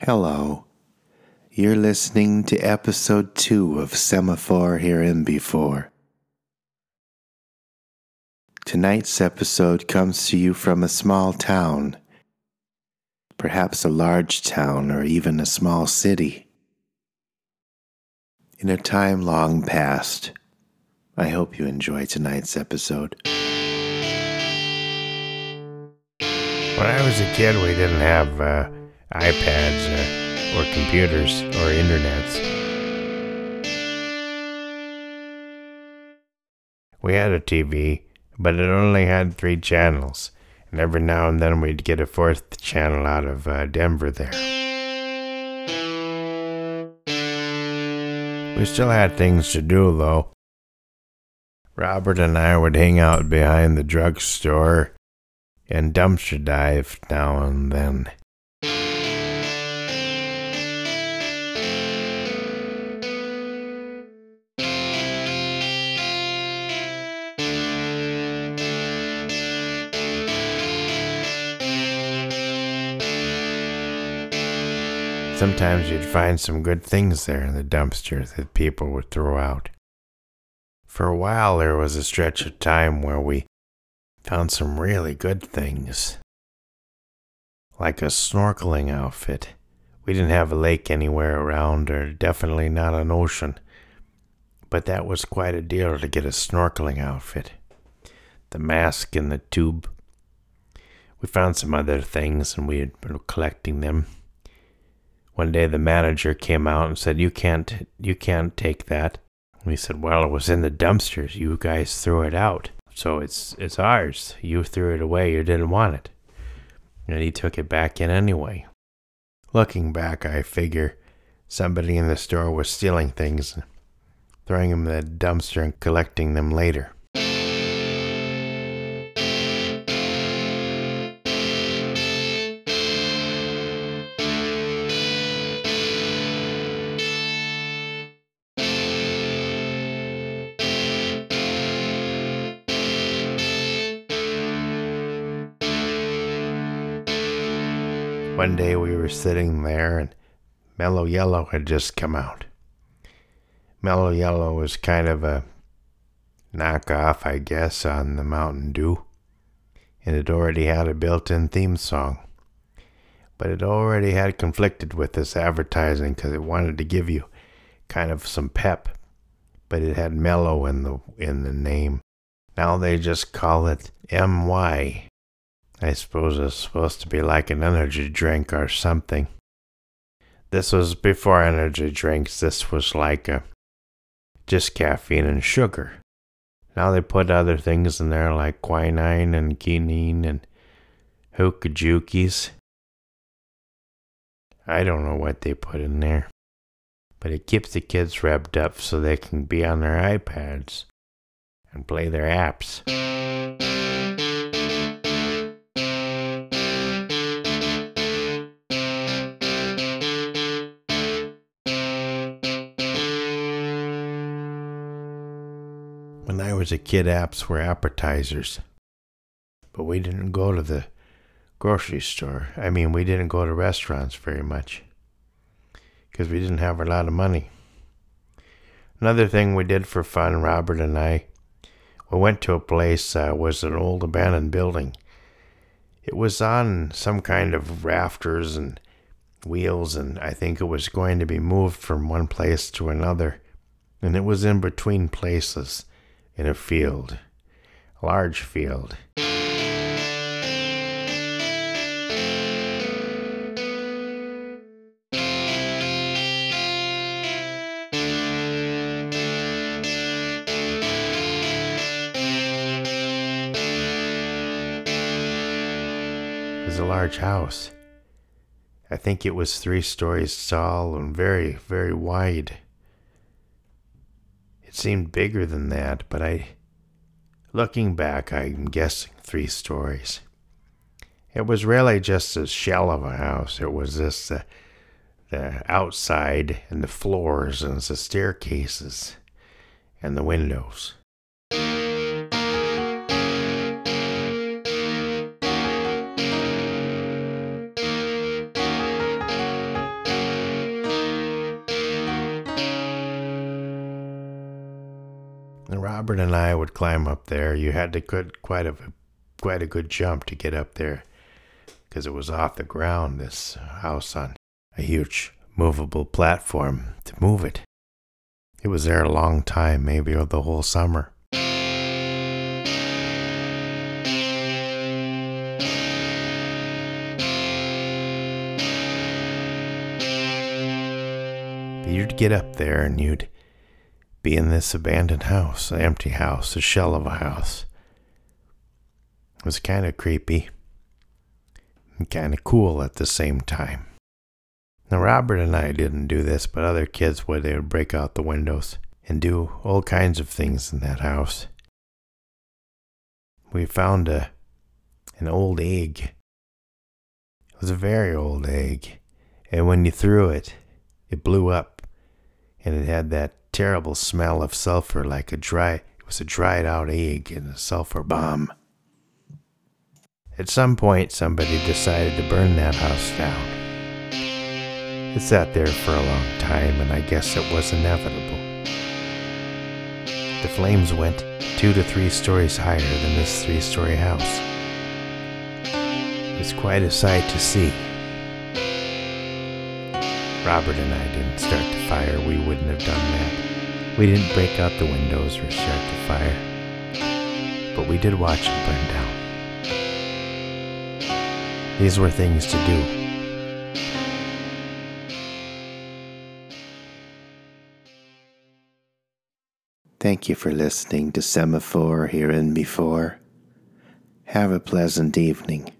Hello. You're listening to episode 2 of Semaphore Here and Before. Tonight's episode comes to you from a small town, perhaps a large town or even a small city. In a time long past, I hope you enjoy tonight's episode. When I was a kid, we didn't have uh, iPads uh, or computers or internets. We had a TV, but it only had three channels, and every now and then we'd get a fourth channel out of uh, Denver there. We still had things to do, though. Robert and I would hang out behind the drugstore and dumpster dive now and then. Sometimes you'd find some good things there in the dumpster that people would throw out. For a while, there was a stretch of time where we found some really good things. Like a snorkeling outfit. We didn't have a lake anywhere around, or definitely not an ocean. But that was quite a deal to get a snorkeling outfit. The mask and the tube. We found some other things and we had been collecting them. One day the manager came out and said, "You can't, you can't take that." We said, "Well, it was in the dumpsters. You guys threw it out, so it's it's ours. You threw it away. You didn't want it." And he took it back in anyway. Looking back, I figure somebody in the store was stealing things, throwing them in the dumpster and collecting them later. One day we were sitting there and Mellow Yellow had just come out. Mellow Yellow was kind of a knockoff, I guess, on the Mountain Dew, and it already had a built in theme song. But it already had conflicted with this advertising because it wanted to give you kind of some pep, but it had mellow in the in the name. Now they just call it MY I suppose it's supposed to be like an energy drink or something. This was before energy drinks. This was like a, just caffeine and sugar. Now they put other things in there like quinine and quinine and hookajukis. I don't know what they put in there, but it keeps the kids revved up so they can be on their iPads and play their apps. When I was a kid, apps were appetizers. But we didn't go to the grocery store. I mean, we didn't go to restaurants very much because we didn't have a lot of money. Another thing we did for fun, Robert and I, we went to a place uh, was an old abandoned building. It was on some kind of rafters and wheels, and I think it was going to be moved from one place to another, and it was in between places in a field, a large field. A large house. I think it was three stories tall and very, very wide. It seemed bigger than that, but I. Looking back, I'm guessing three stories. It was really just a shell of a house. It was just the, the outside and the floors and the staircases and the windows. Robert and I would climb up there. You had to good quite a quite a good jump to get up there because it was off the ground. This house on a huge movable platform to move it. It was there a long time, maybe the whole summer. you'd get up there and you'd be in this abandoned house, an empty house, a shell of a house. It was kind of creepy and kind of cool at the same time. Now, Robert and I didn't do this, but other kids would. They would break out the windows and do all kinds of things in that house. We found a an old egg. It was a very old egg, and when you threw it, it blew up, and it had that terrible smell of sulfur, like a dry. It was a dried out egg in a sulfur bomb. At some point, somebody decided to burn that house down. It sat there for a long time, and I guess it was inevitable. The flames went two to three stories higher than this three story house. It's quite a sight to see. Robert and I didn't start the fire, we wouldn't have done that. We didn't break out the windows or start the fire, but we did watch it burn down. These were things to do Thank you for listening to Semaphore Here and Before. Have a pleasant evening.